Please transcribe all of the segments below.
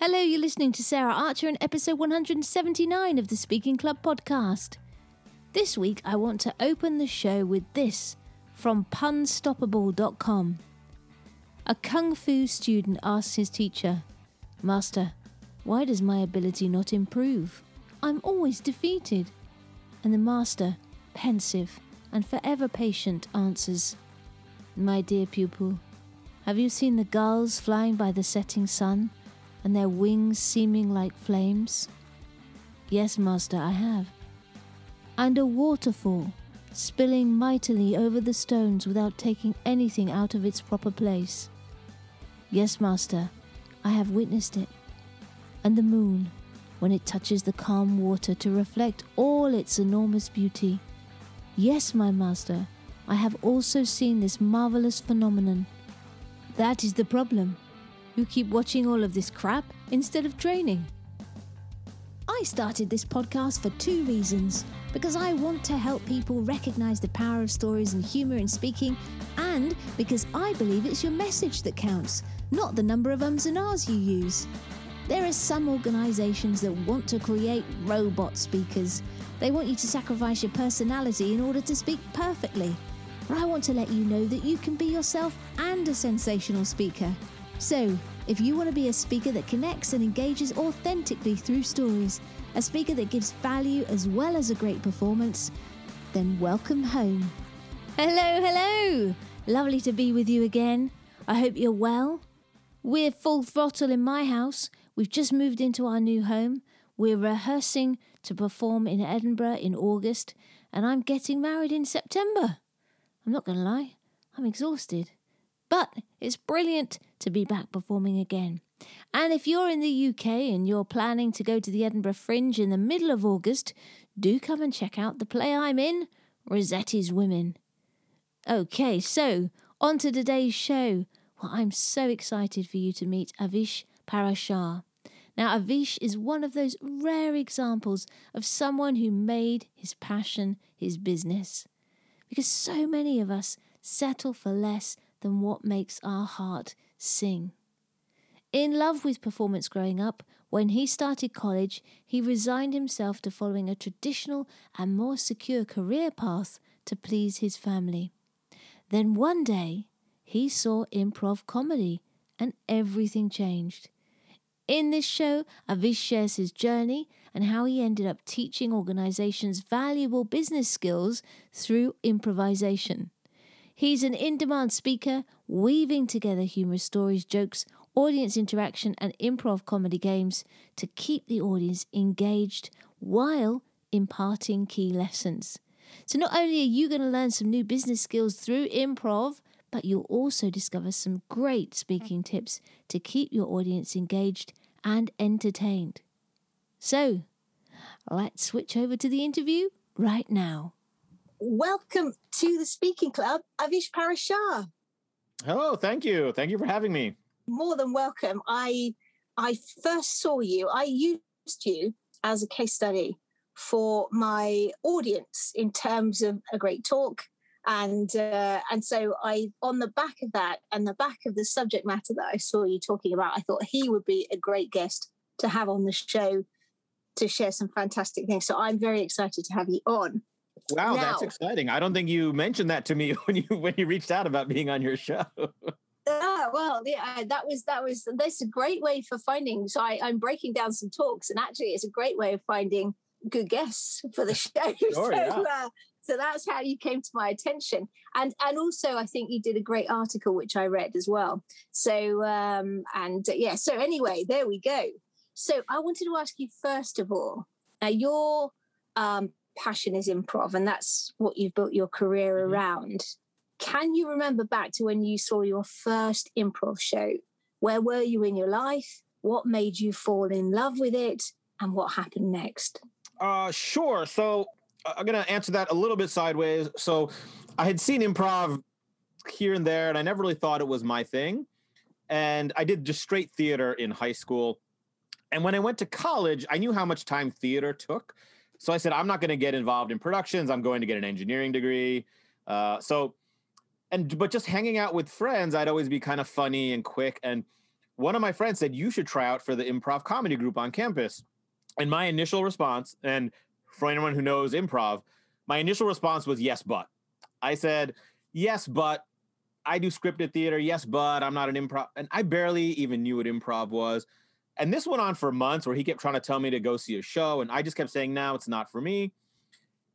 Hello, you're listening to Sarah Archer in episode 179 of the Speaking Club podcast. This week, I want to open the show with this from punstoppable.com. A kung fu student asks his teacher, Master, why does my ability not improve? I'm always defeated. And the master, pensive and forever patient, answers, My dear pupil, have you seen the gulls flying by the setting sun? And their wings seeming like flames? Yes, master, I have. And a waterfall spilling mightily over the stones without taking anything out of its proper place. Yes, master, I have witnessed it. And the moon, when it touches the calm water to reflect all its enormous beauty. Yes, my master, I have also seen this marvelous phenomenon. That is the problem who keep watching all of this crap instead of training. I started this podcast for two reasons because I want to help people recognize the power of stories and humor in speaking, and because I believe it's your message that counts, not the number of ums and ahs you use. There are some organizations that want to create robot speakers. They want you to sacrifice your personality in order to speak perfectly. But I want to let you know that you can be yourself and a sensational speaker. So, if you want to be a speaker that connects and engages authentically through stories, a speaker that gives value as well as a great performance, then welcome home. Hello, hello! Lovely to be with you again. I hope you're well. We're full throttle in my house. We've just moved into our new home. We're rehearsing to perform in Edinburgh in August, and I'm getting married in September. I'm not going to lie, I'm exhausted. But it's brilliant to be back performing again. And if you're in the UK and you're planning to go to the Edinburgh Fringe in the middle of August, do come and check out the play I'm in, Rossetti's Women. Okay, so on to today's show. Well, I'm so excited for you to meet Avish Parashar. Now, Avish is one of those rare examples of someone who made his passion his business. Because so many of us settle for less than what makes our heart sing. In love with performance growing up, when he started college, he resigned himself to following a traditional and more secure career path to please his family. Then one day, he saw improv comedy and everything changed. In this show, Avish shares his journey and how he ended up teaching organizations valuable business skills through improvisation. He's an in demand speaker, weaving together humorous stories, jokes, audience interaction, and improv comedy games to keep the audience engaged while imparting key lessons. So, not only are you going to learn some new business skills through improv, but you'll also discover some great speaking tips to keep your audience engaged and entertained. So, let's switch over to the interview right now welcome to the Speaking Club, Avish Parashar. Hello, thank you. Thank you for having me. More than welcome. I I first saw you, I used you as a case study for my audience in terms of a great talk. And uh, and so I on the back of that and the back of the subject matter that I saw you talking about, I thought he would be a great guest to have on the show to share some fantastic things. So I'm very excited to have you on. Wow, now, that's exciting. I don't think you mentioned that to me when you when you reached out about being on your show. Ah, well, yeah, that was that was that's a great way for finding. So I, I'm breaking down some talks, and actually, it's a great way of finding good guests for the show. Sure, so, yeah. uh, so that's how you came to my attention, and and also I think you did a great article which I read as well. So um, and uh, yeah, so anyway, there we go. So I wanted to ask you first of all, now your um, passion is improv and that's what you've built your career mm-hmm. around. Can you remember back to when you saw your first improv show? Where were you in your life? What made you fall in love with it? And what happened next? Uh, sure. So uh, I'm going to answer that a little bit sideways. So I had seen improv here and there, and I never really thought it was my thing. And I did just straight theater in high school. And when I went to college, I knew how much time theater took. So I said, I'm not going to get involved in productions. I'm going to get an engineering degree. Uh, so, and but just hanging out with friends, I'd always be kind of funny and quick. And one of my friends said you should try out for the improv comedy group on campus. And my initial response, and for anyone who knows improv, my initial response was yes, but. I said, yes, but I do scripted theater. Yes, but I'm not an improv. And I barely even knew what improv was. And this went on for months where he kept trying to tell me to go see a show. And I just kept saying, no, it's not for me.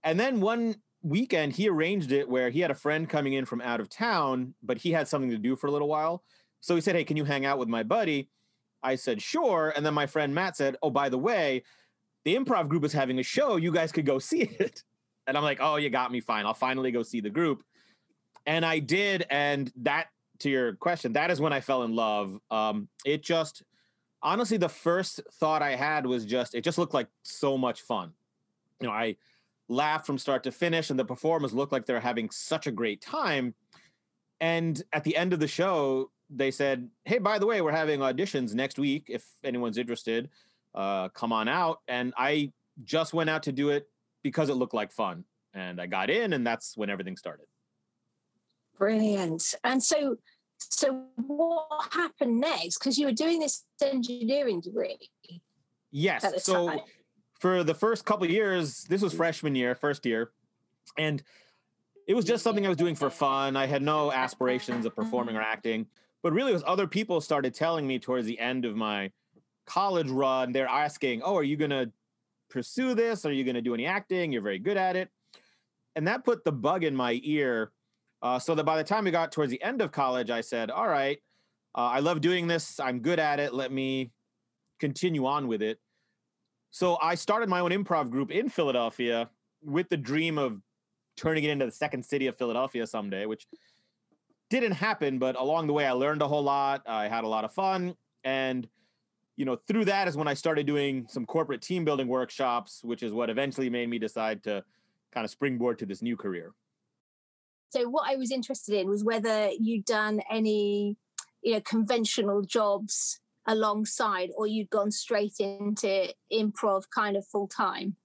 And then one weekend, he arranged it where he had a friend coming in from out of town, but he had something to do for a little while. So he said, Hey, can you hang out with my buddy? I said, Sure. And then my friend Matt said, Oh, by the way, the improv group is having a show. You guys could go see it. And I'm like, Oh, you got me fine. I'll finally go see the group. And I did. And that, to your question, that is when I fell in love. Um, it just, honestly, the first thought I had was just, it just looked like so much fun. You know, I, laughed from start to finish, and the performers looked like they're having such a great time. And at the end of the show, they said, "Hey, by the way, we're having auditions next week. If anyone's interested, uh, come on out." And I just went out to do it because it looked like fun, and I got in, and that's when everything started. Brilliant. And so, so what happened next? Because you were doing this engineering degree. Yes. So time for the first couple years, this was freshman year, first year, and it was just something I was doing for fun. I had no aspirations of performing or mm-hmm. acting, but really, it was other people started telling me towards the end of my college run. They're asking, "Oh, are you going to pursue this? Are you going to do any acting? You're very good at it," and that put the bug in my ear. Uh, so that by the time we got towards the end of college, I said, "All right, uh, I love doing this. I'm good at it. Let me continue on with it." So I started my own improv group in Philadelphia with the dream of turning it into the second city of Philadelphia someday, which didn't happen. But along the way, I learned a whole lot. I had a lot of fun. And, you know, through that is when I started doing some corporate team building workshops, which is what eventually made me decide to kind of springboard to this new career. So, what I was interested in was whether you'd done any, you know, conventional jobs alongside, or you'd gone straight into improv kind of full time?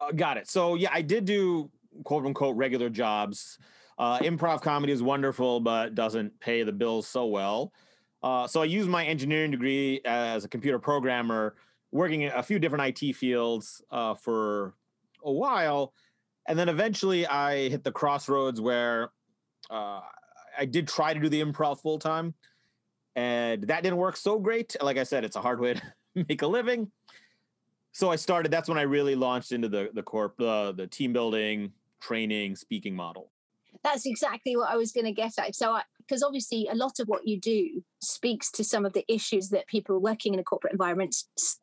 Uh, got it. So yeah, I did do quote unquote regular jobs. Uh, improv comedy is wonderful, but doesn't pay the bills so well. Uh, so I used my engineering degree as a computer programmer, working in a few different IT fields uh, for a while, and then eventually I hit the crossroads where uh, I did try to do the improv full time and that didn't work so great. Like I said, it's a hard way to make a living. So I started. That's when I really launched into the the corp, uh, the team building, training, speaking model. That's exactly what I was going to get at. So, because obviously, a lot of what you do speaks to some of the issues that people working in a corporate environment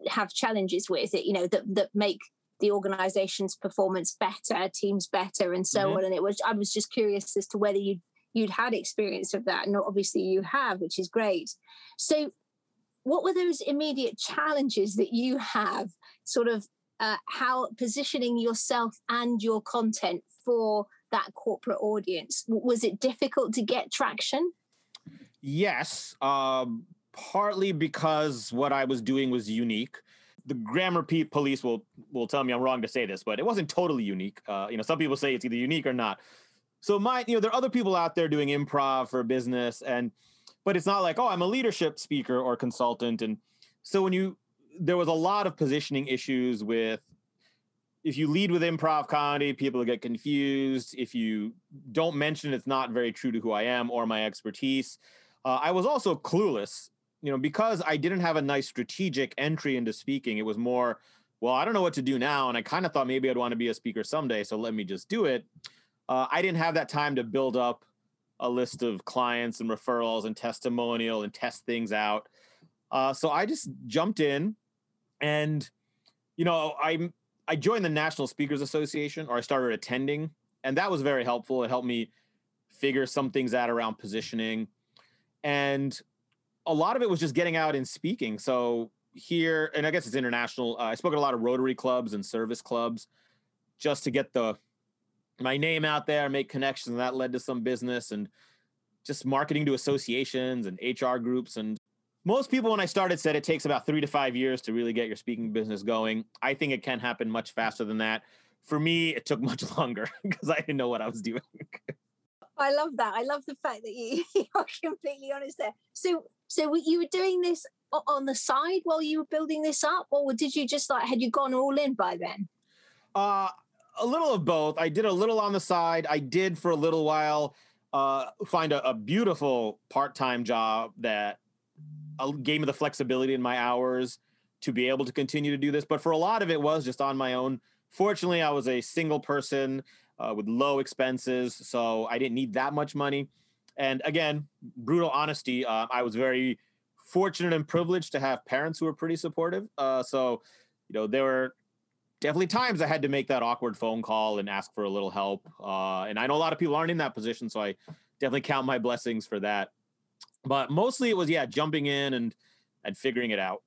have challenges with. It, you know, that that make the organization's performance better, teams better, and so mm-hmm. on. And it was, I was just curious as to whether you you'd had experience of that and obviously you have which is great so what were those immediate challenges that you have sort of uh, how positioning yourself and your content for that corporate audience was it difficult to get traction yes um, partly because what i was doing was unique the grammar police will will tell me i'm wrong to say this but it wasn't totally unique uh, you know some people say it's either unique or not so my, you know, there are other people out there doing improv for business, and but it's not like, oh, I'm a leadership speaker or consultant. And so when you, there was a lot of positioning issues with if you lead with improv comedy, people get confused. If you don't mention it's not very true to who I am or my expertise. Uh, I was also clueless, you know, because I didn't have a nice strategic entry into speaking. It was more, well, I don't know what to do now. And I kind of thought maybe I'd want to be a speaker someday. So let me just do it. Uh, I didn't have that time to build up a list of clients and referrals and testimonial and test things out. Uh, so I just jumped in, and you know, I I joined the National Speakers Association, or I started attending, and that was very helpful. It helped me figure some things out around positioning, and a lot of it was just getting out and speaking. So here, and I guess it's international. Uh, I spoke at a lot of Rotary clubs and service clubs, just to get the my name out there, make connections, and that led to some business and just marketing to associations and HR groups. And most people, when I started, said it takes about three to five years to really get your speaking business going. I think it can happen much faster than that. For me, it took much longer because I didn't know what I was doing. I love that. I love the fact that you, you are completely honest there. So, So you were doing this on the side while you were building this up, or did you just like had you gone all in by then? Uh, a little of both. I did a little on the side. I did for a little while uh, find a, a beautiful part-time job that uh, gave me the flexibility in my hours to be able to continue to do this. But for a lot of it was just on my own. Fortunately, I was a single person uh, with low expenses, so I didn't need that much money. And again, brutal honesty. Uh, I was very fortunate and privileged to have parents who were pretty supportive. Uh, so, you know, there were definitely times I had to make that awkward phone call and ask for a little help. Uh, and I know a lot of people aren't in that position, so I definitely count my blessings for that. But mostly it was yeah, jumping in and and figuring it out.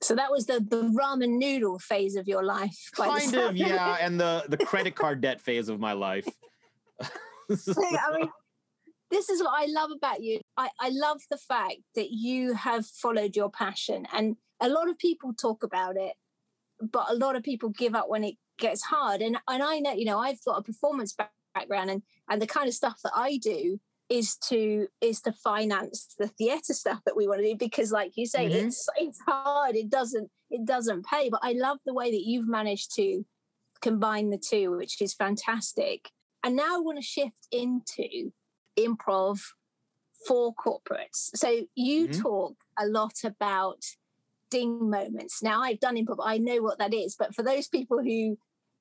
So that was the the ramen noodle phase of your life. Kind of, yeah, and the the credit card debt phase of my life. I mean, this is what I love about you. I, I love the fact that you have followed your passion, and a lot of people talk about it, but a lot of people give up when it gets hard. And and I know, you know, I've got a performance background, and and the kind of stuff that I do is to is to finance the theatre stuff that we want to do because like you say mm-hmm. it's it's hard it doesn't it doesn't pay but i love the way that you've managed to combine the two which is fantastic and now i want to shift into improv for corporates so you mm-hmm. talk a lot about ding moments now i've done improv i know what that is but for those people who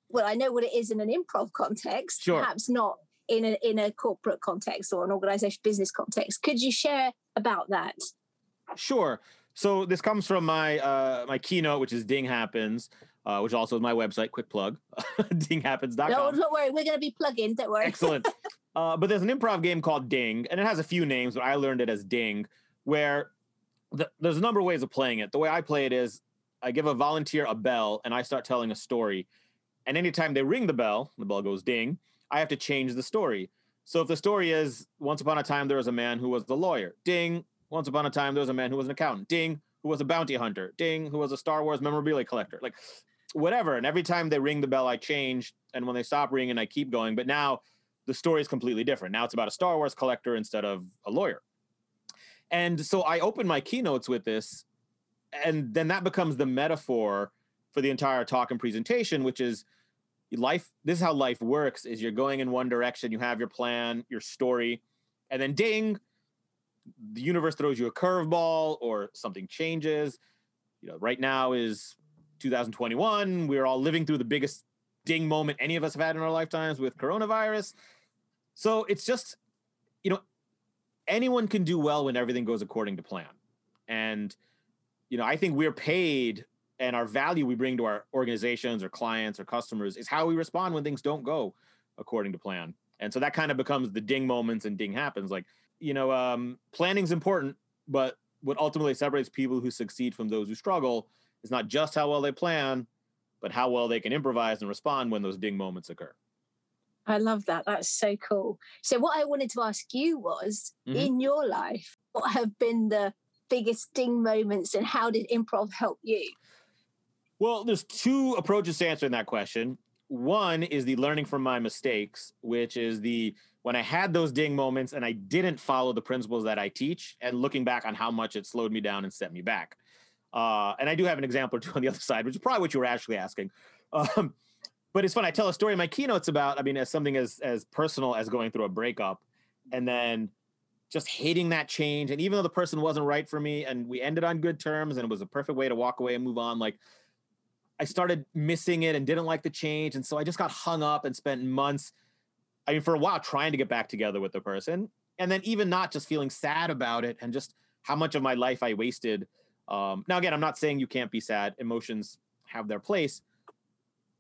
well i know what it is in an improv context sure. perhaps not in a in a corporate context or an organization business context. Could you share about that? Sure. So this comes from my uh, my keynote, which is Ding Happens, uh, which also is my website. Quick plug, dinghappens.com. No, don't worry, we're going to be plugging. Don't worry. Excellent. Uh, but there's an improv game called Ding, and it has a few names, but I learned it as Ding, where the, there's a number of ways of playing it. The way I play it is I give a volunteer a bell, and I start telling a story. And anytime they ring the bell, the bell goes ding. I have to change the story. So if the story is once upon a time there was a man who was the lawyer, ding. Once upon a time there was a man who was an accountant, ding. Who was a bounty hunter, ding. Who was a Star Wars memorabilia collector, like whatever. And every time they ring the bell, I change. And when they stop ringing, I keep going. But now the story is completely different. Now it's about a Star Wars collector instead of a lawyer. And so I open my keynotes with this, and then that becomes the metaphor for the entire talk and presentation, which is life this is how life works is you're going in one direction you have your plan your story and then ding the universe throws you a curveball or something changes you know right now is 2021 we're all living through the biggest ding moment any of us have had in our lifetimes with coronavirus so it's just you know anyone can do well when everything goes according to plan and you know i think we're paid and our value we bring to our organizations or clients or customers is how we respond when things don't go according to plan. And so that kind of becomes the ding moments and ding happens. Like, you know, um, planning's important, but what ultimately separates people who succeed from those who struggle is not just how well they plan, but how well they can improvise and respond when those ding moments occur. I love that. That's so cool. So, what I wanted to ask you was mm-hmm. in your life, what have been the biggest ding moments and how did improv help you? Well, there's two approaches to answering that question. One is the learning from my mistakes, which is the when I had those ding moments and I didn't follow the principles that I teach, and looking back on how much it slowed me down and set me back. Uh, and I do have an example or two on the other side, which is probably what you were actually asking. Um, but it's fun. I tell a story in my keynotes about, I mean, as something as as personal as going through a breakup, and then just hating that change. And even though the person wasn't right for me, and we ended on good terms, and it was a perfect way to walk away and move on, like I started missing it and didn't like the change. And so I just got hung up and spent months, I mean, for a while trying to get back together with the person. And then even not just feeling sad about it and just how much of my life I wasted. Um, now, again, I'm not saying you can't be sad. Emotions have their place.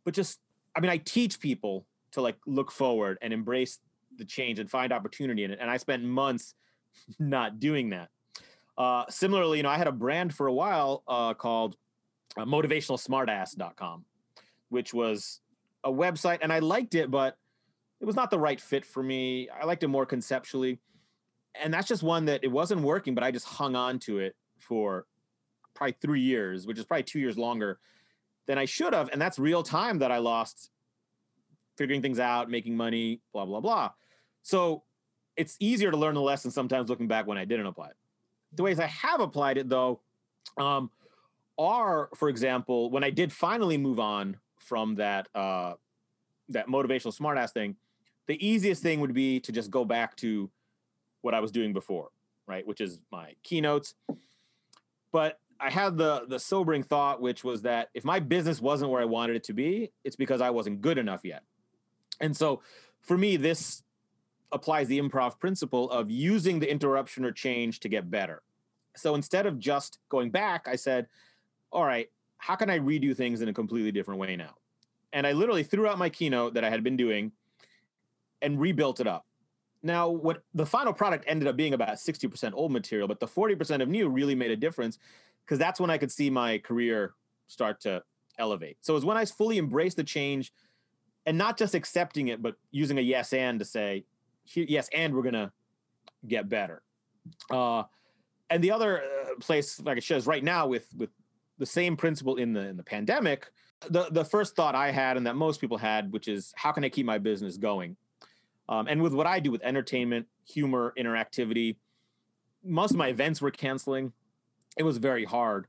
But just, I mean, I teach people to like look forward and embrace the change and find opportunity in it. And I spent months not doing that. Uh, similarly, you know, I had a brand for a while uh, called uh, motivationalsmartass.com, which was a website, and I liked it, but it was not the right fit for me. I liked it more conceptually. And that's just one that it wasn't working, but I just hung on to it for probably three years, which is probably two years longer than I should have. And that's real time that I lost figuring things out, making money, blah, blah, blah. So it's easier to learn the lesson sometimes looking back when I didn't apply it. The ways I have applied it though um, are, for example, when I did finally move on from that uh, that motivational smartass thing, the easiest thing would be to just go back to what I was doing before, right? Which is my keynotes. But I had the the sobering thought, which was that if my business wasn't where I wanted it to be, it's because I wasn't good enough yet. And so for me, this applies the improv principle of using the interruption or change to get better. So instead of just going back, I said, all right, how can I redo things in a completely different way now? And I literally threw out my keynote that I had been doing and rebuilt it up. Now, what the final product ended up being about 60% old material, but the 40% of new really made a difference because that's when I could see my career start to elevate. So it was when I fully embraced the change and not just accepting it, but using a yes and to say, yes, and we're going to get better. Uh, and the other uh, place, like it shows right now with, with the same principle in the, in the pandemic, the, the first thought I had and that most people had, which is how can I keep my business going? Um, and with what I do with entertainment, humor, interactivity, most of my events were canceling. It was very hard.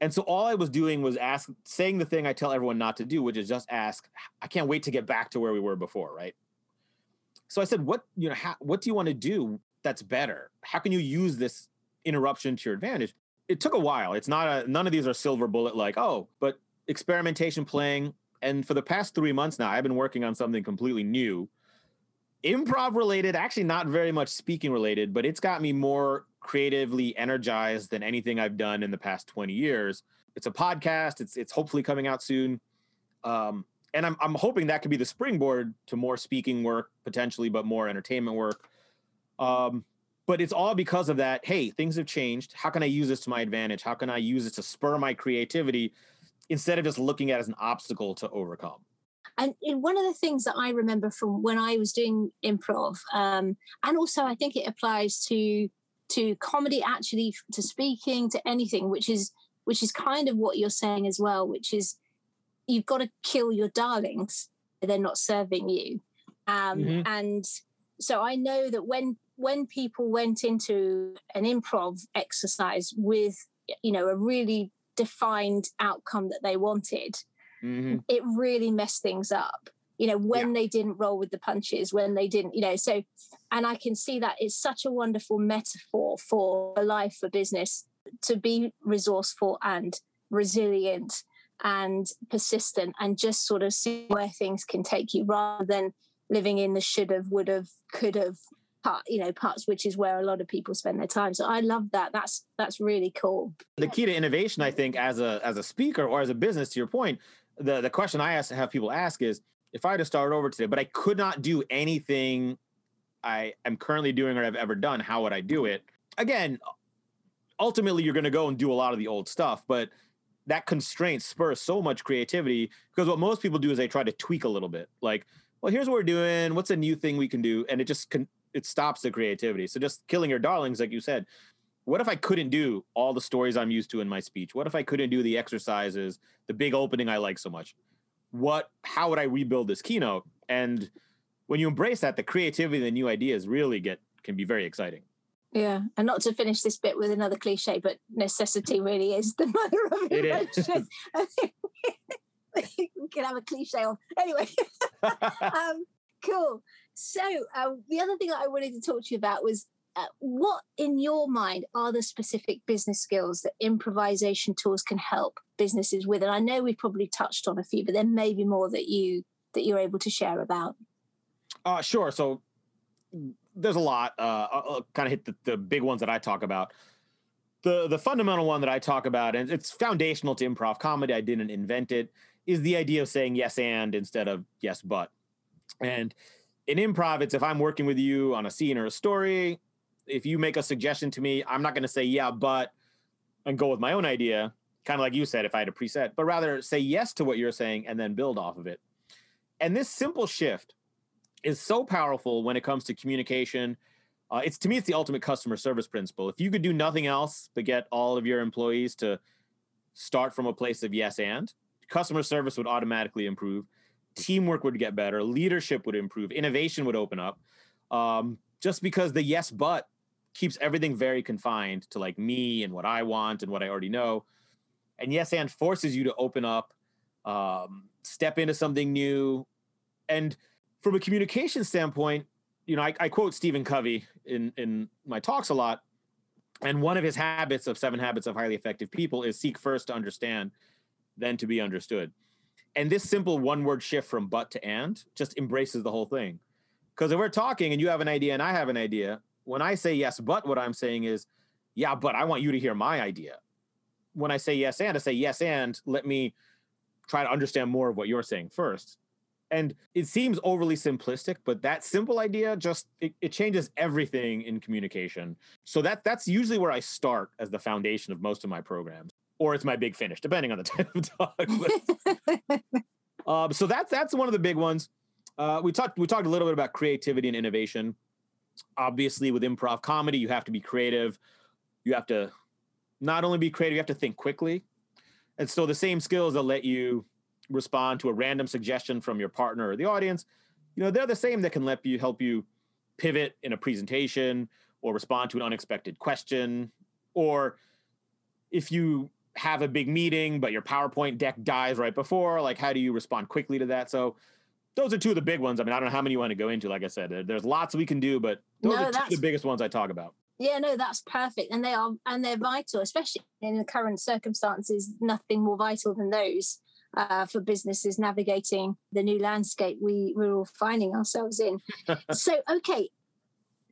And so all I was doing was ask, saying the thing I tell everyone not to do, which is just ask. I can't wait to get back to where we were before, right? So I said, "What you know? How, what do you want to do that's better? How can you use this interruption to your advantage?" It took a while. It's not a none of these are silver bullet like oh, but experimentation, playing, and for the past three months now, I've been working on something completely new improv related, actually not very much speaking related, but it's got me more creatively energized than anything I've done in the past 20 years. It's a podcast. It's it's hopefully coming out soon. Um, and I'm I'm hoping that could be the springboard to more speaking work potentially, but more entertainment work. Um, but it's all because of that. Hey, things have changed. How can I use this to my advantage? How can I use it to spur my creativity instead of just looking at it as an obstacle to overcome? And one of the things that I remember from when I was doing improv, um, and also I think it applies to to comedy, actually, to speaking, to anything, which is which is kind of what you're saying as well, which is you've got to kill your darlings; they're not serving you. Um, mm-hmm. And so I know that when when people went into an improv exercise with you know a really defined outcome that they wanted mm-hmm. it really messed things up you know when yeah. they didn't roll with the punches when they didn't you know so and i can see that it's such a wonderful metaphor for life for business to be resourceful and resilient and persistent and just sort of see where things can take you rather than living in the should have would have could have part you know parts which is where a lot of people spend their time so i love that that's that's really cool the key to innovation i think as a as a speaker or as a business to your point the the question I ask have people ask is if I had to start over today, but I could not do anything I am currently doing or I've ever done, how would I do it? Again, ultimately you're going to go and do a lot of the old stuff, but that constraint spurs so much creativity because what most people do is they try to tweak a little bit. Like, well, here's what we're doing. What's a new thing we can do? And it just can, it stops the creativity. So just killing your darlings, like you said, what if I couldn't do all the stories I'm used to in my speech? What if I couldn't do the exercises, the big opening I like so much? What how would I rebuild this keynote? And when you embrace that, the creativity and the new ideas really get can be very exciting. Yeah, and not to finish this bit with another cliche, but necessity really is the mother of invention. I think we can have a cliche on anyway. um, cool. So uh, the other thing that I wanted to talk to you about was uh, what in your mind are the specific business skills that improvisation tools can help businesses with? And i know we've probably touched on a few but there may be more that you that you're able to share about. Uh sure. So there's a lot uh i'll, I'll kind of hit the, the big ones that i talk about. The the fundamental one that i talk about and it's foundational to improv comedy i didn't invent it is the idea of saying yes and instead of yes but. And in improv it's if i'm working with you on a scene or a story if you make a suggestion to me, I'm not going to say yeah, but and go with my own idea, kind of like you said if I had a preset, but rather say yes to what you're saying and then build off of it. And this simple shift is so powerful when it comes to communication. Uh, it's to me, it's the ultimate customer service principle. If you could do nothing else but get all of your employees to start from a place of yes and, customer service would automatically improve, teamwork would get better, leadership would improve, innovation would open up. Um, just because the yes but keeps everything very confined to like me and what I want and what I already know. And yes and forces you to open up, um, step into something new. And from a communication standpoint, you know, I, I quote Stephen Covey in in my talks a lot. And one of his habits of seven habits of highly effective people is seek first to understand, then to be understood. And this simple one word shift from but to and just embraces the whole thing. Because if we're talking and you have an idea and I have an idea, when I say yes, but what I'm saying is, yeah, but I want you to hear my idea. When I say yes and, I say yes and let me try to understand more of what you're saying first. And it seems overly simplistic, but that simple idea just it, it, changes everything in communication. So that that's usually where I start as the foundation of most of my programs, or it's my big finish, depending on the type of talk. um, so that's that's one of the big ones. Uh, we talked we talked a little bit about creativity and innovation. Obviously, with improv comedy, you have to be creative. You have to not only be creative, you have to think quickly. And so the same skills that let you respond to a random suggestion from your partner or the audience, you know, they're the same that can let you help you pivot in a presentation or respond to an unexpected question or if you have a big meeting but your PowerPoint deck dies right before, like how do you respond quickly to that? So those are two of the big ones. I mean, I don't know how many you want to go into. Like I said, there's lots we can do, but those no, are two of the biggest ones I talk about. Yeah, no, that's perfect, and they are and they're vital, especially in the current circumstances. Nothing more vital than those uh, for businesses navigating the new landscape we we're all finding ourselves in. so, okay.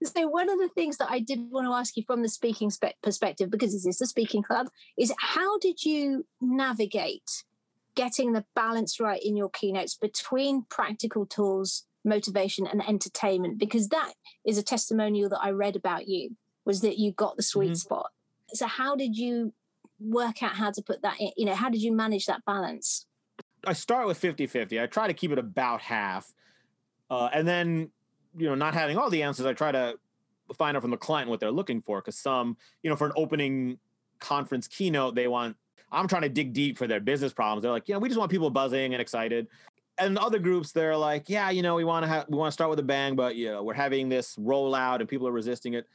So one of the things that I did want to ask you from the speaking spe- perspective, because this is the speaking club, is how did you navigate getting the balance right in your keynotes between practical tools, motivation, and entertainment? Because that is a testimonial that I read about you was that you got the sweet mm-hmm. spot. So how did you work out how to put that in? You know, how did you manage that balance? I start with 50 50. I try to keep it about half. Uh, and then, you know, not having all the answers, I try to find out from the client what they're looking for. Because some, you know, for an opening conference keynote, they want, I'm trying to dig deep for their business problems. They're like, you know, we just want people buzzing and excited. And other groups, they're like, yeah, you know, we want to have, we want to start with a bang, but, you know, we're having this rollout and people are resisting it.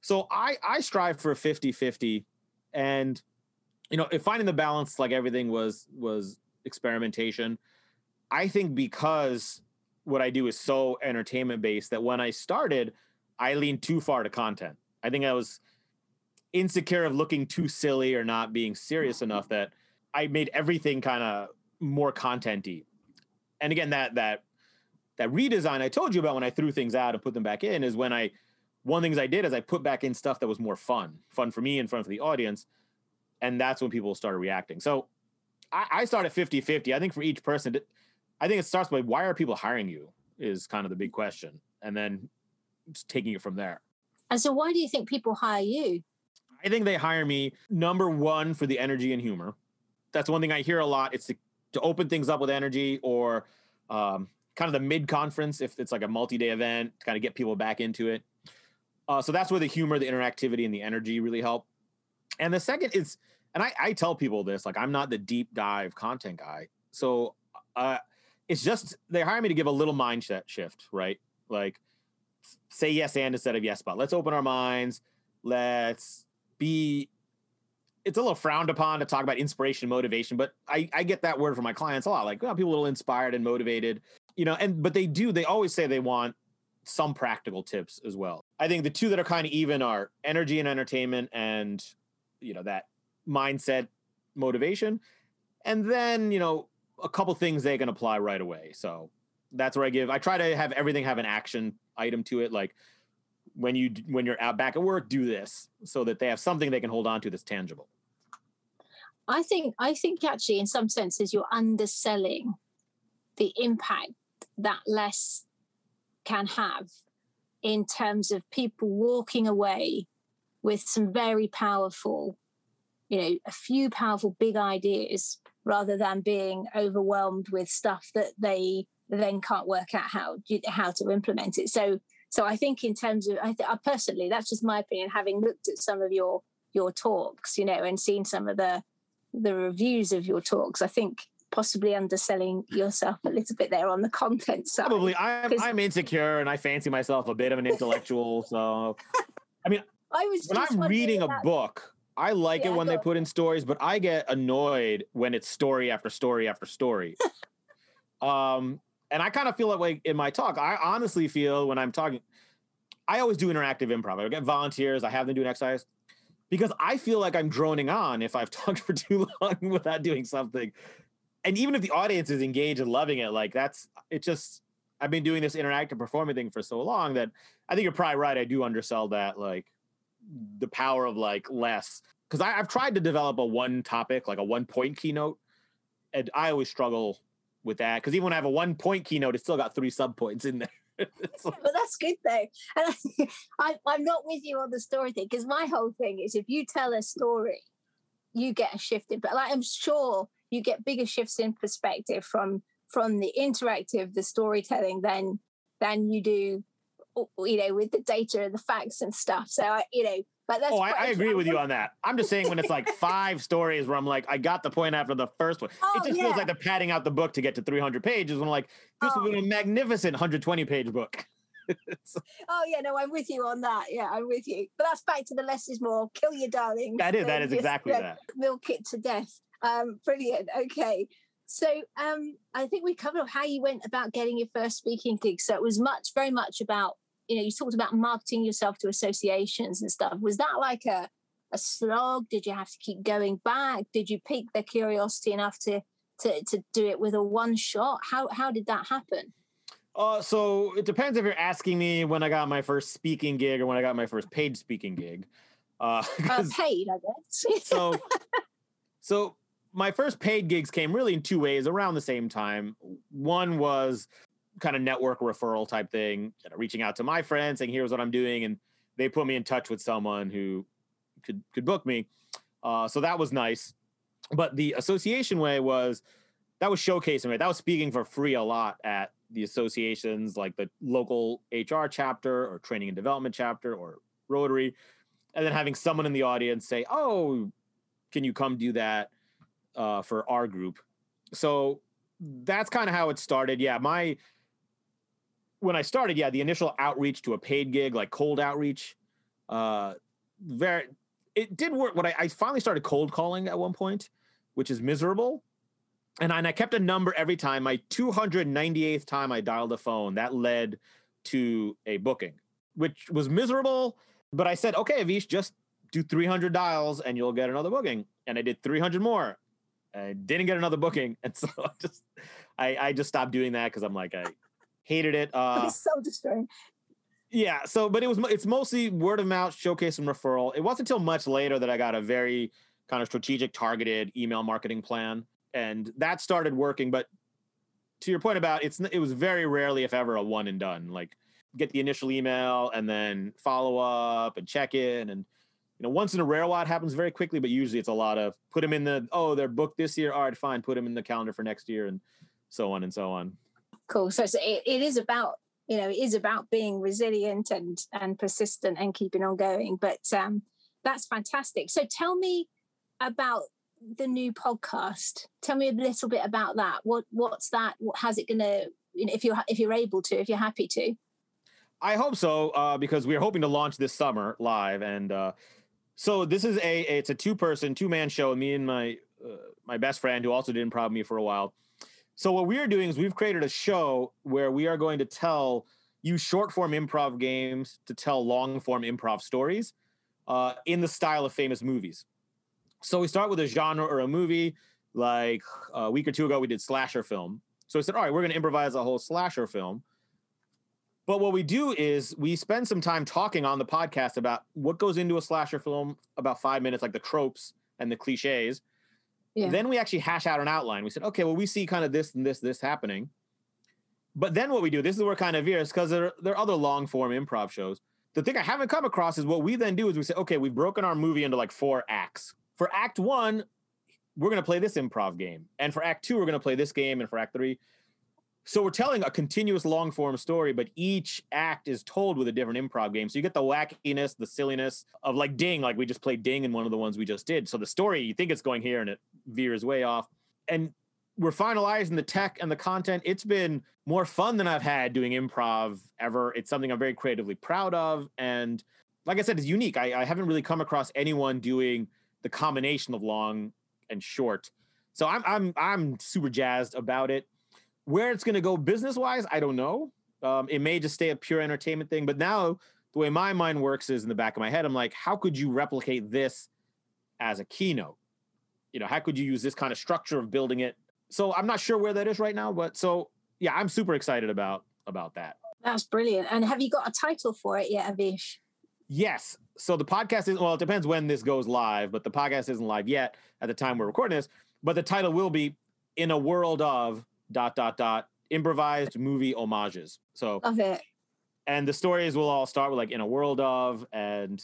So I, I strive for 50 50. And, you know, finding the balance, like everything was, was experimentation. I think because what I do is so entertainment based that when I started, I leaned too far to content. I think I was insecure of looking too silly or not being serious mm-hmm. enough that I made everything kind of more contenty. And again, that that that redesign I told you about when I threw things out and put them back in is when I one of the things I did is I put back in stuff that was more fun, fun for me and fun for the audience. And that's when people started reacting. So I, I start at 50 50. I think for each person, I think it starts by why are people hiring you is kind of the big question. And then just taking it from there. And so, why do you think people hire you? I think they hire me number one for the energy and humor. That's one thing I hear a lot. It's to, to open things up with energy or um, kind of the mid conference if it's like a multi day event to kind of get people back into it. Uh, so that's where the humor, the interactivity, and the energy really help. And the second is and I, I tell people this like i'm not the deep dive content guy so uh, it's just they hire me to give a little mindset shift right like say yes and instead of yes but let's open our minds let's be it's a little frowned upon to talk about inspiration and motivation but i i get that word from my clients a lot like well, people a little inspired and motivated you know and but they do they always say they want some practical tips as well i think the two that are kind of even are energy and entertainment and you know that mindset, motivation, and then you know a couple things they can apply right away. So that's where I give. I try to have everything have an action item to it, like when you when you're out back at work, do this so that they have something they can hold on to that's tangible. I think I think actually, in some senses, you're underselling the impact that less can have in terms of people walking away with some very powerful you know a few powerful big ideas rather than being overwhelmed with stuff that they then can't work out how how to implement it so so i think in terms of i, th- I personally that's just my opinion having looked at some of your your talks you know and seen some of the the reviews of your talks i think possibly underselling yourself a little bit there on the content side probably i'm i'm insecure and i fancy myself a bit of an intellectual so I mean, I was when I'm reading a book. I like yeah, it when they put in stories, but I get annoyed when it's story after story after story. um, and I kind of feel that way in my talk. I honestly feel when I'm talking, I always do interactive improv. I get volunteers. I have them do an exercise because I feel like I'm droning on if I've talked for too long without doing something. And even if the audience is engaged and loving it, like that's it just I've been doing this interactive performing thing for so long that I think you're probably right. I do undersell that like the power of like less because I've tried to develop a one topic, like a one point keynote, and I always struggle with that because even when I have a one point keynote, it's still got three sub points in there. but that's good though. And I, I'm not with you on the story thing because my whole thing is if you tell a story, you get a shift in. But like, I'm sure you get bigger shifts in perspective from from the interactive, the storytelling, than than you do, you know, with the data and the facts and stuff. So I, you know, but that's oh, I, I, agree with you on that. I'm just saying when it's like five stories where I'm like, I got the point after the first one. Oh, it just yeah. feels like they're padding out the book to get to 300 pages. When I'm like, this oh. would be a magnificent 120 page book. oh yeah, no, I'm with you on that. Yeah, I'm with you. But that's back to the less is more. Kill your darling. That is. That is exactly that. Milk it to death. Um, brilliant. Okay. So um, I think we covered how you went about getting your first speaking gig. So it was much, very much about you know, you talked about marketing yourself to associations and stuff. Was that like a a slog? Did you have to keep going back? Did you pique their curiosity enough to to to do it with a one shot? How how did that happen? Uh, so it depends if you're asking me when I got my first speaking gig or when I got my first paid speaking gig. Uh, uh paid, I guess. so, so my first paid gigs came really in two ways around the same time. One was kind of network referral type thing, you know, reaching out to my friends saying, here's what I'm doing. And they put me in touch with someone who could, could book me. Uh, so that was nice. But the association way was that was showcasing, right? That was speaking for free a lot at the associations like the local HR chapter or training and development chapter or Rotary. And then having someone in the audience say, oh, can you come do that uh, for our group? So that's kind of how it started. Yeah, my when I started, yeah, the initial outreach to a paid gig, like cold outreach, uh, very, it did work. What I, I finally started cold calling at one point, which is miserable. And I, and I kept a number every time. My 298th time I dialed a phone, that led to a booking, which was miserable. But I said, okay, Avish, just do 300 dials and you'll get another booking. And I did 300 more. I didn't get another booking. And so I just, I, I just stopped doing that because I'm like, I, hated it. Uh, it's so destroying. Yeah. So, but it was it's mostly word of mouth, showcase, and referral. It wasn't until much later that I got a very kind of strategic, targeted email marketing plan, and that started working. But to your point about it's, it was very rarely, if ever, a one and done. Like get the initial email and then follow up and check in and you know once in a rare while it happens very quickly but usually it's a lot of put them in the oh they're booked this year all right fine put them in the calendar for next year and so on and so on cool. So, so it, it is about you know it is about being resilient and and persistent and keeping on going. But um, that's fantastic. So tell me about the new podcast. Tell me a little bit about that. What what's that? How's it going to? You know, if you're if you're able to, if you're happy to. I hope so, uh, because we're hoping to launch this summer live, and uh, so this is a it's a two person two man show. Me and my uh, my best friend who also did improv me for a while. So what we are doing is we've created a show where we are going to tell you short form improv games to tell long form improv stories uh, in the style of famous movies. So we start with a genre or a movie. Like a week or two ago, we did slasher film. So we said, all right, we're going to improvise a whole slasher film. But what we do is we spend some time talking on the podcast about what goes into a slasher film, about five minutes, like the tropes and the cliches. Then we actually hash out an outline. We said, okay, well, we see kind of this and this, this happening. But then what we do, this is where kind of veers, because there, there are other long form improv shows. The thing I haven't come across is what we then do is we say, okay, we've broken our movie into like four acts. For act one, we're going to play this improv game. And for act two, we're going to play this game. And for act three, so we're telling a continuous long form story, but each act is told with a different improv game. So you get the wackiness, the silliness of like Ding, like we just played Ding in one of the ones we just did. So the story, you think it's going here and it veers way off. And we're finalizing the tech and the content. It's been more fun than I've had doing improv ever. It's something I'm very creatively proud of. And like I said, is unique. I, I haven't really come across anyone doing the combination of long and short. So I'm I'm I'm super jazzed about it. Where it's going to go business wise, I don't know. Um, it may just stay a pure entertainment thing. But now the way my mind works is in the back of my head, I'm like, how could you replicate this as a keynote? You know, how could you use this kind of structure of building it? So I'm not sure where that is right now, but so yeah, I'm super excited about about that. That's brilliant. And have you got a title for it yet, Avish? Yes. So the podcast is well, it depends when this goes live, but the podcast isn't live yet at the time we're recording this. But the title will be "In a World of dot dot dot improvised movie homages." So love it. And the stories will all start with like "In a World of," and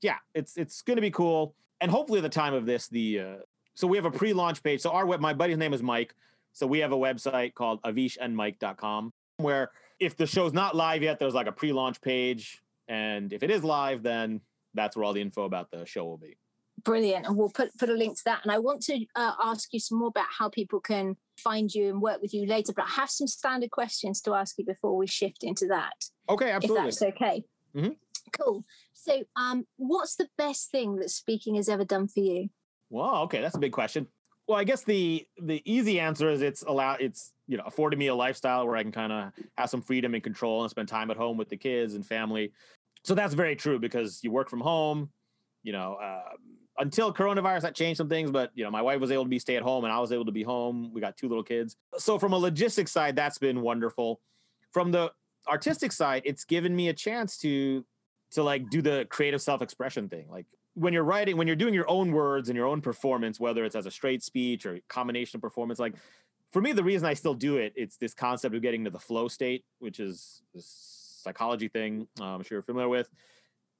yeah, it's it's going to be cool. And hopefully, at the time of this, the uh, so we have a pre-launch page. So our web, my buddy's name is Mike. So we have a website called avishandmike.com where if the show's not live yet, there's like a pre-launch page, and if it is live, then that's where all the info about the show will be. Brilliant, and we'll put put a link to that. And I want to uh, ask you some more about how people can find you and work with you later. But I have some standard questions to ask you before we shift into that. Okay, absolutely. If that's okay. Mm-hmm. Cool. So, um, what's the best thing that speaking has ever done for you? Well, okay, that's a big question. Well, I guess the the easy answer is it's allow it's you know afforded me a lifestyle where I can kind of have some freedom and control and spend time at home with the kids and family. So that's very true because you work from home. You know, uh, until coronavirus, that changed some things. But you know, my wife was able to be stay at home, and I was able to be home. We got two little kids. So from a logistics side, that's been wonderful. From the artistic side, it's given me a chance to to like do the creative self expression thing. Like when you're writing, when you're doing your own words and your own performance, whether it's as a straight speech or combination of performance, like for me, the reason I still do it, it's this concept of getting to the flow state, which is this psychology thing uh, I'm sure you're familiar with.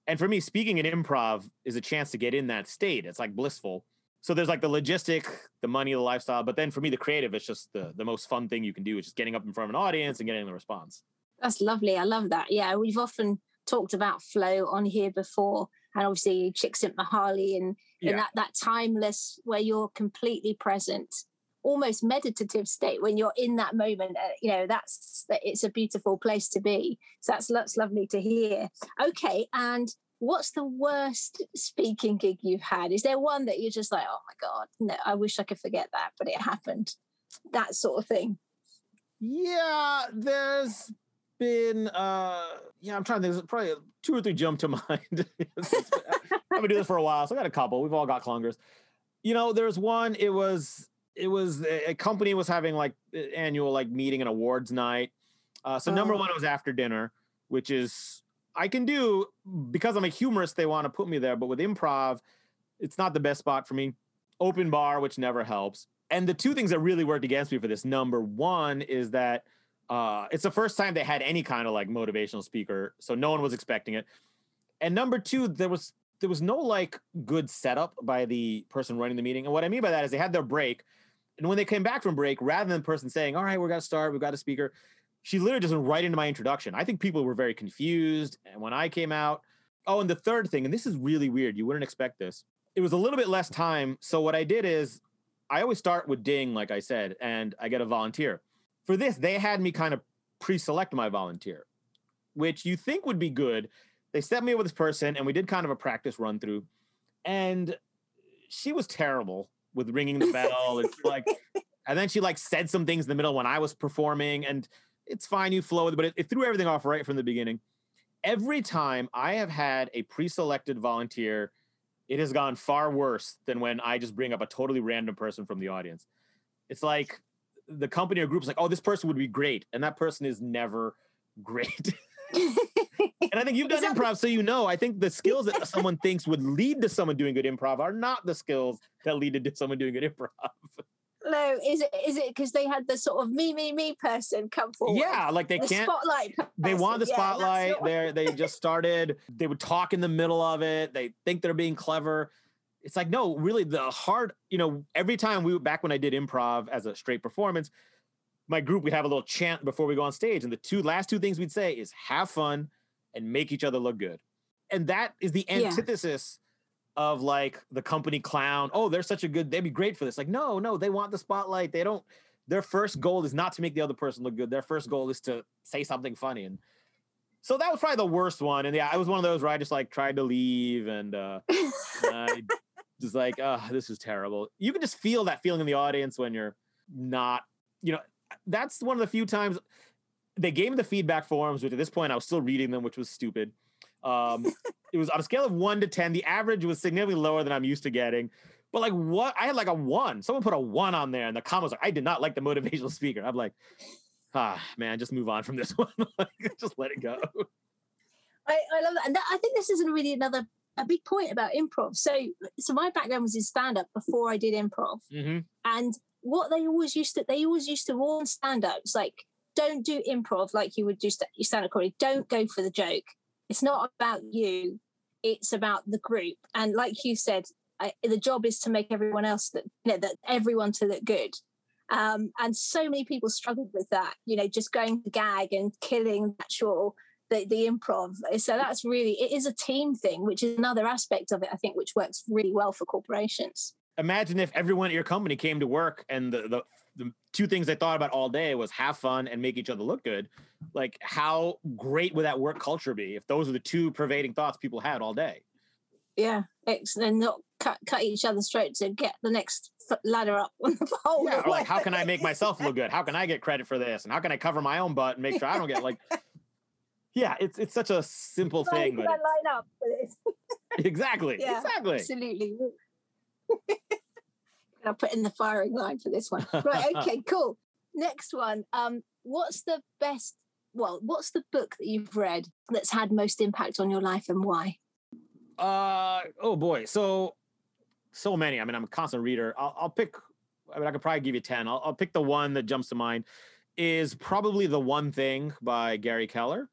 And for me, speaking in improv is a chance to get in that state. It's like blissful. So there's like the logistic, the money, the lifestyle, but then for me, the creative, it's just the the most fun thing you can do, is just getting up in front of an audience and getting the response. That's lovely. I love that. Yeah, we've often talked about flow on here before, and obviously Csikszentmihalyi and yeah. and that that timeless where you're completely present, almost meditative state when you're in that moment. Uh, you know, that's it's a beautiful place to be. So that's that's lovely to hear. Okay, and what's the worst speaking gig you've had? Is there one that you're just like, oh my god, no, I wish I could forget that, but it happened. That sort of thing. Yeah, there's been uh yeah, I'm trying to think. There's probably two or three jump to mind. I've been doing this for a while, so I got a couple. We've all got clungers. You know, there's one. It was it was a company was having like annual like meeting and awards night. Uh, so oh. number one was after dinner, which is I can do because I'm a humorist. They want to put me there, but with improv, it's not the best spot for me. Open bar, which never helps. And the two things that really worked against me for this number one is that uh, it's the first time they had any kind of like motivational speaker, so no one was expecting it. And number two, there was there was no like good setup by the person running the meeting. And what I mean by that is they had their break, and when they came back from break, rather than the person saying, "All right, we're gonna start, we've got a speaker," she literally just went right into my introduction. I think people were very confused. And when I came out, oh, and the third thing, and this is really weird, you wouldn't expect this. It was a little bit less time. So what I did is I always start with ding, like I said, and I get a volunteer. For this, they had me kind of pre-select my volunteer, which you think would be good. They set me up with this person, and we did kind of a practice run through, and she was terrible with ringing the bell. it's like, and then she like said some things in the middle when I was performing, and it's fine, you flow with it, but it, it threw everything off right from the beginning. Every time I have had a pre-selected volunteer, it has gone far worse than when I just bring up a totally random person from the audience. It's like the company or group is like, oh, this person would be great, and that person is never great. and I think you've done improv, so you know. I think the skills that someone thinks would lead to someone doing good improv are not the skills that lead to someone doing good improv. No, is it is it because they had the sort of me me me person come forward? Yeah, like they the can't spotlight. Person. They want the spotlight. Yeah, they they just started. They would talk in the middle of it. They think they're being clever it's like no really the hard you know every time we back when i did improv as a straight performance my group we'd have a little chant before we go on stage and the two last two things we'd say is have fun and make each other look good and that is the antithesis yeah. of like the company clown oh they're such a good they'd be great for this like no no they want the spotlight they don't their first goal is not to make the other person look good their first goal is to say something funny and so that was probably the worst one. And yeah, I was one of those where I just like tried to leave and uh, I just like, oh, this is terrible. You can just feel that feeling in the audience when you're not, you know, that's one of the few times they gave me the feedback forms, which at this point I was still reading them, which was stupid. Um, it was on a scale of one to 10. The average was significantly lower than I'm used to getting. But like what? I had like a one. Someone put a one on there, and the comment was like, I did not like the motivational speaker. I'm like, ah, man, just move on from this one. just let it go. I, I love that. And that, I think this is really another a big point about improv. So, so my background was in stand up before I did improv. Mm-hmm. And what they always used to, they always used to warn stand ups like, don't do improv like you would do st- stand up comedy. Don't go for the joke. It's not about you, it's about the group. And like you said, I, the job is to make everyone else that, you know, that everyone to look good. Um, and so many people struggled with that, you know, just going to gag and killing natural the, the improv. So that's really it is a team thing, which is another aspect of it, I think, which works really well for corporations. Imagine if everyone at your company came to work and the, the the two things they thought about all day was have fun and make each other look good. Like how great would that work culture be if those are the two pervading thoughts people had all day? Yeah, and not cut cut each other's throats to get the next ladder up on the pole. Yeah, like how can I make myself look good? How can I get credit for this? And how can I cover my own butt and make sure I don't get like Yeah, it's it's such a simple thing. But line up exactly. Yeah, exactly. Absolutely. I'll put in the firing line for this one. Right, okay, cool. Next one. Um, what's the best well, what's the book that you've read that's had most impact on your life and why? Uh oh boy. So so many. I mean, I'm a constant reader. I'll, I'll pick. I mean, I could probably give you ten. I'll, I'll pick the one that jumps to mind. Is probably the one thing by Gary Keller.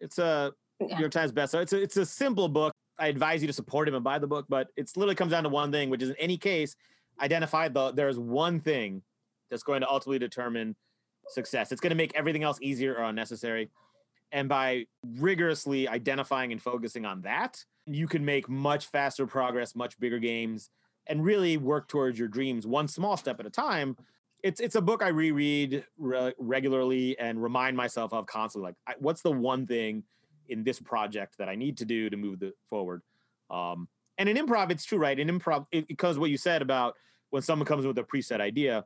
It's a yeah. New York Times bestseller. It's a, it's a simple book. I advise you to support him and buy the book, but it's literally comes down to one thing, which is in any case, identify the there's one thing that's going to ultimately determine success. It's going to make everything else easier or unnecessary. And by rigorously identifying and focusing on that, you can make much faster progress, much bigger games, and really work towards your dreams one small step at a time. It's it's a book I reread re- regularly and remind myself of constantly. Like, I, what's the one thing in this project that I need to do to move the forward? Um, and in improv, it's true, right? In improv, it, because what you said about when someone comes with a preset idea,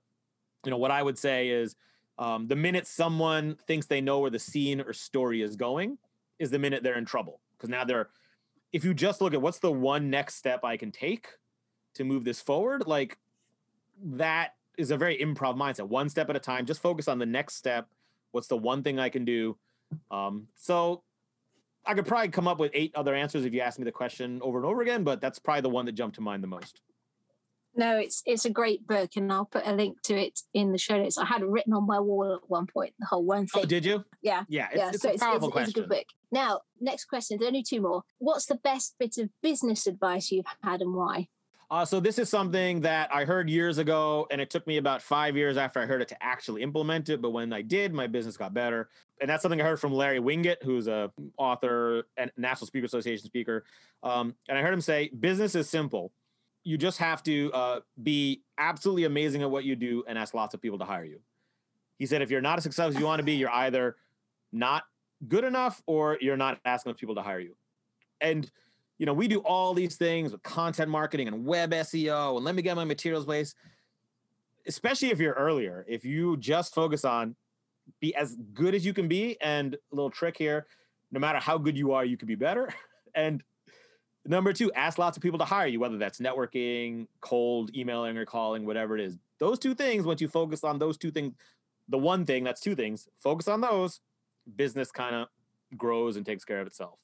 you know, what I would say is um, the minute someone thinks they know where the scene or story is going, is the minute they're in trouble because now they're if you just look at what's the one next step I can take to move this forward, like that is a very improv mindset. One step at a time. Just focus on the next step. What's the one thing I can do? Um, so I could probably come up with eight other answers if you ask me the question over and over again, but that's probably the one that jumped to mind the most. No, it's it's a great book, and I'll put a link to it in the show notes. I had it written on my wall at one point, the whole one thing. Oh, did you? Yeah, yeah. It's, yeah, it's so a powerful it's, question. It's a good book. Now, next question. There's only two more. What's the best bit of business advice you've had, and why? Uh, so this is something that I heard years ago, and it took me about five years after I heard it to actually implement it. But when I did, my business got better, and that's something I heard from Larry Winget, who's a author and National Speaker Association speaker. Um, and I heard him say, "Business is simple you just have to uh, be absolutely amazing at what you do and ask lots of people to hire you. He said, if you're not as successful as you want to be, you're either not good enough or you're not asking people to hire you. And you know, we do all these things with content marketing and web SEO and let me get my materials place. Especially if you're earlier, if you just focus on be as good as you can be, and a little trick here, no matter how good you are, you can be better. And Number two, ask lots of people to hire you, whether that's networking, cold emailing, or calling, whatever it is. Those two things, once you focus on those two things, the one thing, that's two things, focus on those, business kind of grows and takes care of itself.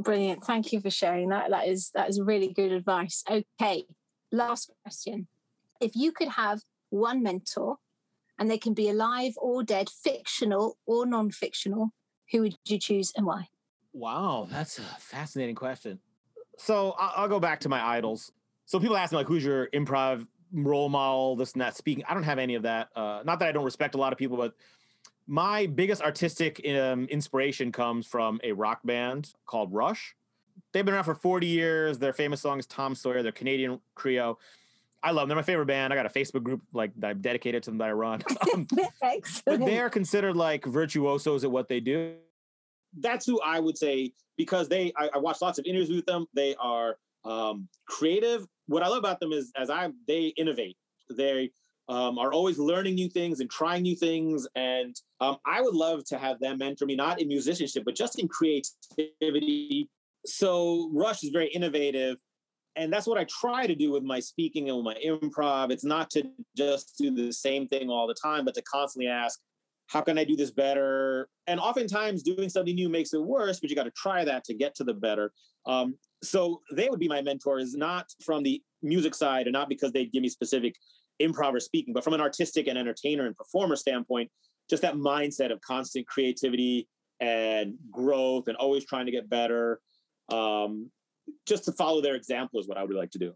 Brilliant. Thank you for sharing that. That is that is really good advice. Okay. Last question. If you could have one mentor and they can be alive or dead, fictional or non-fictional, who would you choose and why? Wow, that's a fascinating question so I'll, go back to my idols. So people ask me like, who's your improv role model, this and that. Speaking, I don't have any of that. Uh, not that I don't respect a lot of people, but my biggest artistic um, inspiration comes from a rock band called Rush. They've been around for 40 years. Their famous song is Tom Sawyer. They're Canadian trio. I love them. They're my favorite band. I got a Facebook group like that I'm dedicated to them that I run. Um, but they're considered like virtuosos at what they do that's who I would say because they I, I watched lots of interviews with them. They are um, creative. What I love about them is as I they innovate. They um, are always learning new things and trying new things. And um, I would love to have them mentor me, not in musicianship, but just in creativity. So Rush is very innovative. And that's what I try to do with my speaking and with my improv. It's not to just do the same thing all the time, but to constantly ask, how can I do this better? And oftentimes doing something new makes it worse, but you got to try that to get to the better. Um, so they would be my mentors, not from the music side and not because they'd give me specific improv or speaking, but from an artistic and entertainer and performer standpoint, just that mindset of constant creativity and growth and always trying to get better. Um, just to follow their example is what I would like to do.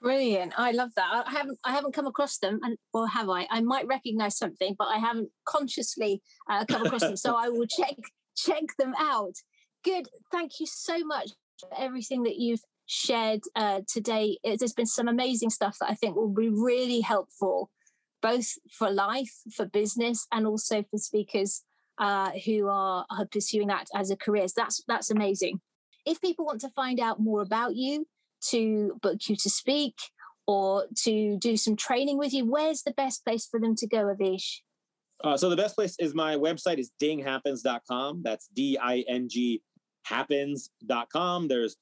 Brilliant. I love that. I haven't I haven't come across them and or have I? I might recognize something, but I haven't consciously uh, come across them. So I will check check them out. Good. Thank you so much for everything that you've shared uh, today. There's been some amazing stuff that I think will be really helpful, both for life, for business, and also for speakers uh, who are, are pursuing that as a career. So that's that's amazing. If people want to find out more about you, to book you to speak, or to do some training with you, where's the best place for them to go, Avish? Uh, so the best place is my website is dinghappens.com. That's D-I-N-G happens.com. There's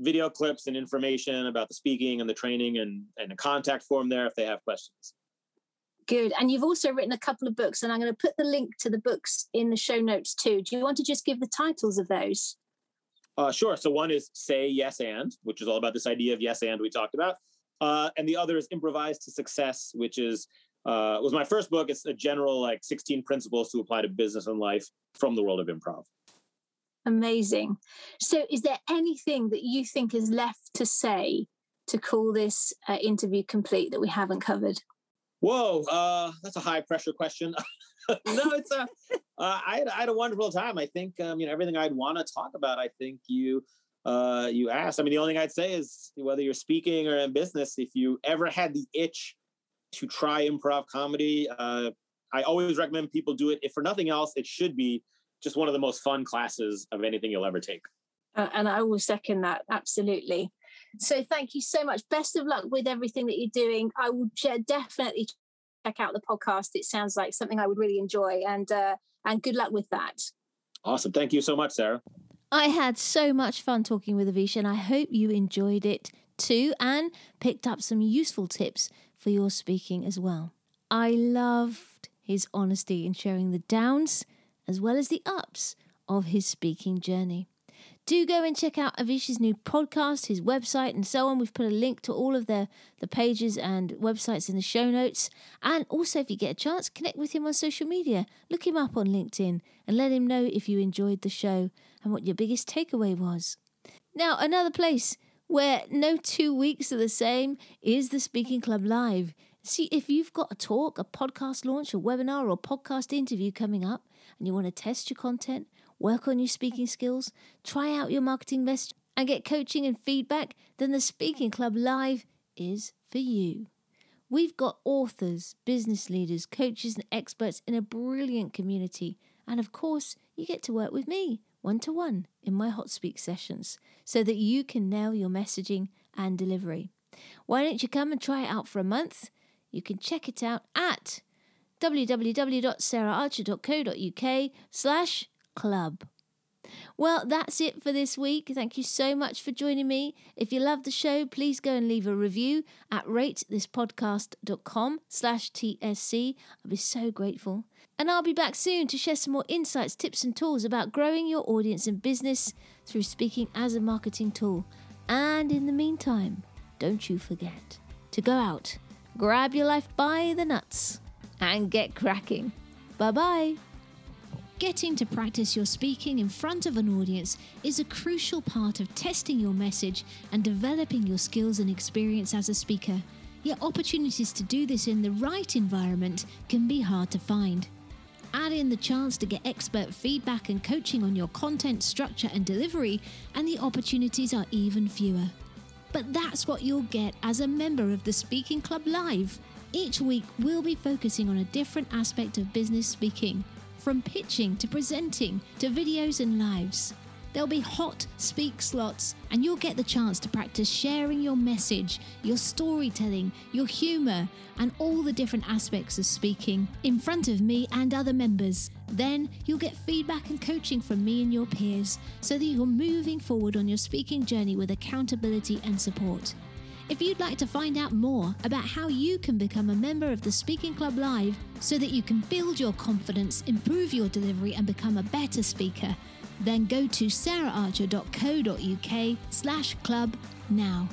video clips and information about the speaking and the training and, and a contact form there if they have questions. Good. And you've also written a couple of books, and I'm going to put the link to the books in the show notes too. Do you want to just give the titles of those? Uh, sure. So one is Say Yes and, which is all about this idea of yes and we talked about. Uh, and the other is Improvise to Success, which is uh, was my first book. It's a general like 16 principles to apply to business and life from the world of improv. Amazing. So, is there anything that you think is left to say to call this uh, interview complete that we haven't covered? Whoa, uh, that's a high pressure question. no, it's a. Uh, I, had, I had a wonderful time. I think um, you know everything I'd want to talk about. I think you uh, you asked. I mean, the only thing I'd say is whether you're speaking or in business, if you ever had the itch to try improv comedy, uh, I always recommend people do it. If for nothing else, it should be just one of the most fun classes of anything you'll ever take. Uh, and I will second that absolutely. So thank you so much. Best of luck with everything that you're doing. I will definitely check out the podcast. It sounds like something I would really enjoy, and uh, and good luck with that. Awesome. Thank you so much, Sarah. I had so much fun talking with Avisha, and I hope you enjoyed it too and picked up some useful tips for your speaking as well. I loved his honesty in sharing the downs as well as the ups of his speaking journey. Do go and check out Avish's new podcast, his website, and so on. We've put a link to all of the, the pages and websites in the show notes. And also, if you get a chance, connect with him on social media. Look him up on LinkedIn and let him know if you enjoyed the show and what your biggest takeaway was. Now, another place where no two weeks are the same is the Speaking Club Live. See, if you've got a talk, a podcast launch, a webinar, or podcast interview coming up, and you want to test your content, work on your speaking skills, try out your marketing message, and get coaching and feedback, then the Speaking Club Live is for you. We've got authors, business leaders, coaches, and experts in a brilliant community. And of course, you get to work with me one to one in my Hot Speak sessions so that you can nail your messaging and delivery. Why don't you come and try it out for a month? You can check it out at www.saraharcher.co.uk slash club. Well, that's it for this week. Thank you so much for joining me. If you love the show, please go and leave a review at ratethispodcast.com slash TSC. I'll be so grateful. And I'll be back soon to share some more insights, tips and tools about growing your audience and business through speaking as a marketing tool. And in the meantime, don't you forget to go out, grab your life by the nuts and get cracking. Bye bye. Getting to practice your speaking in front of an audience is a crucial part of testing your message and developing your skills and experience as a speaker. Yet, opportunities to do this in the right environment can be hard to find. Add in the chance to get expert feedback and coaching on your content structure and delivery, and the opportunities are even fewer. But that's what you'll get as a member of the Speaking Club Live. Each week, we'll be focusing on a different aspect of business speaking from pitching to presenting to videos and lives. There'll be hot speak slots, and you'll get the chance to practice sharing your message, your storytelling, your humour, and all the different aspects of speaking in front of me and other members. Then you'll get feedback and coaching from me and your peers so that you're moving forward on your speaking journey with accountability and support. If you'd like to find out more about how you can become a member of the Speaking Club Live so that you can build your confidence, improve your delivery, and become a better speaker, then go to saraharcher.co.uk slash club now.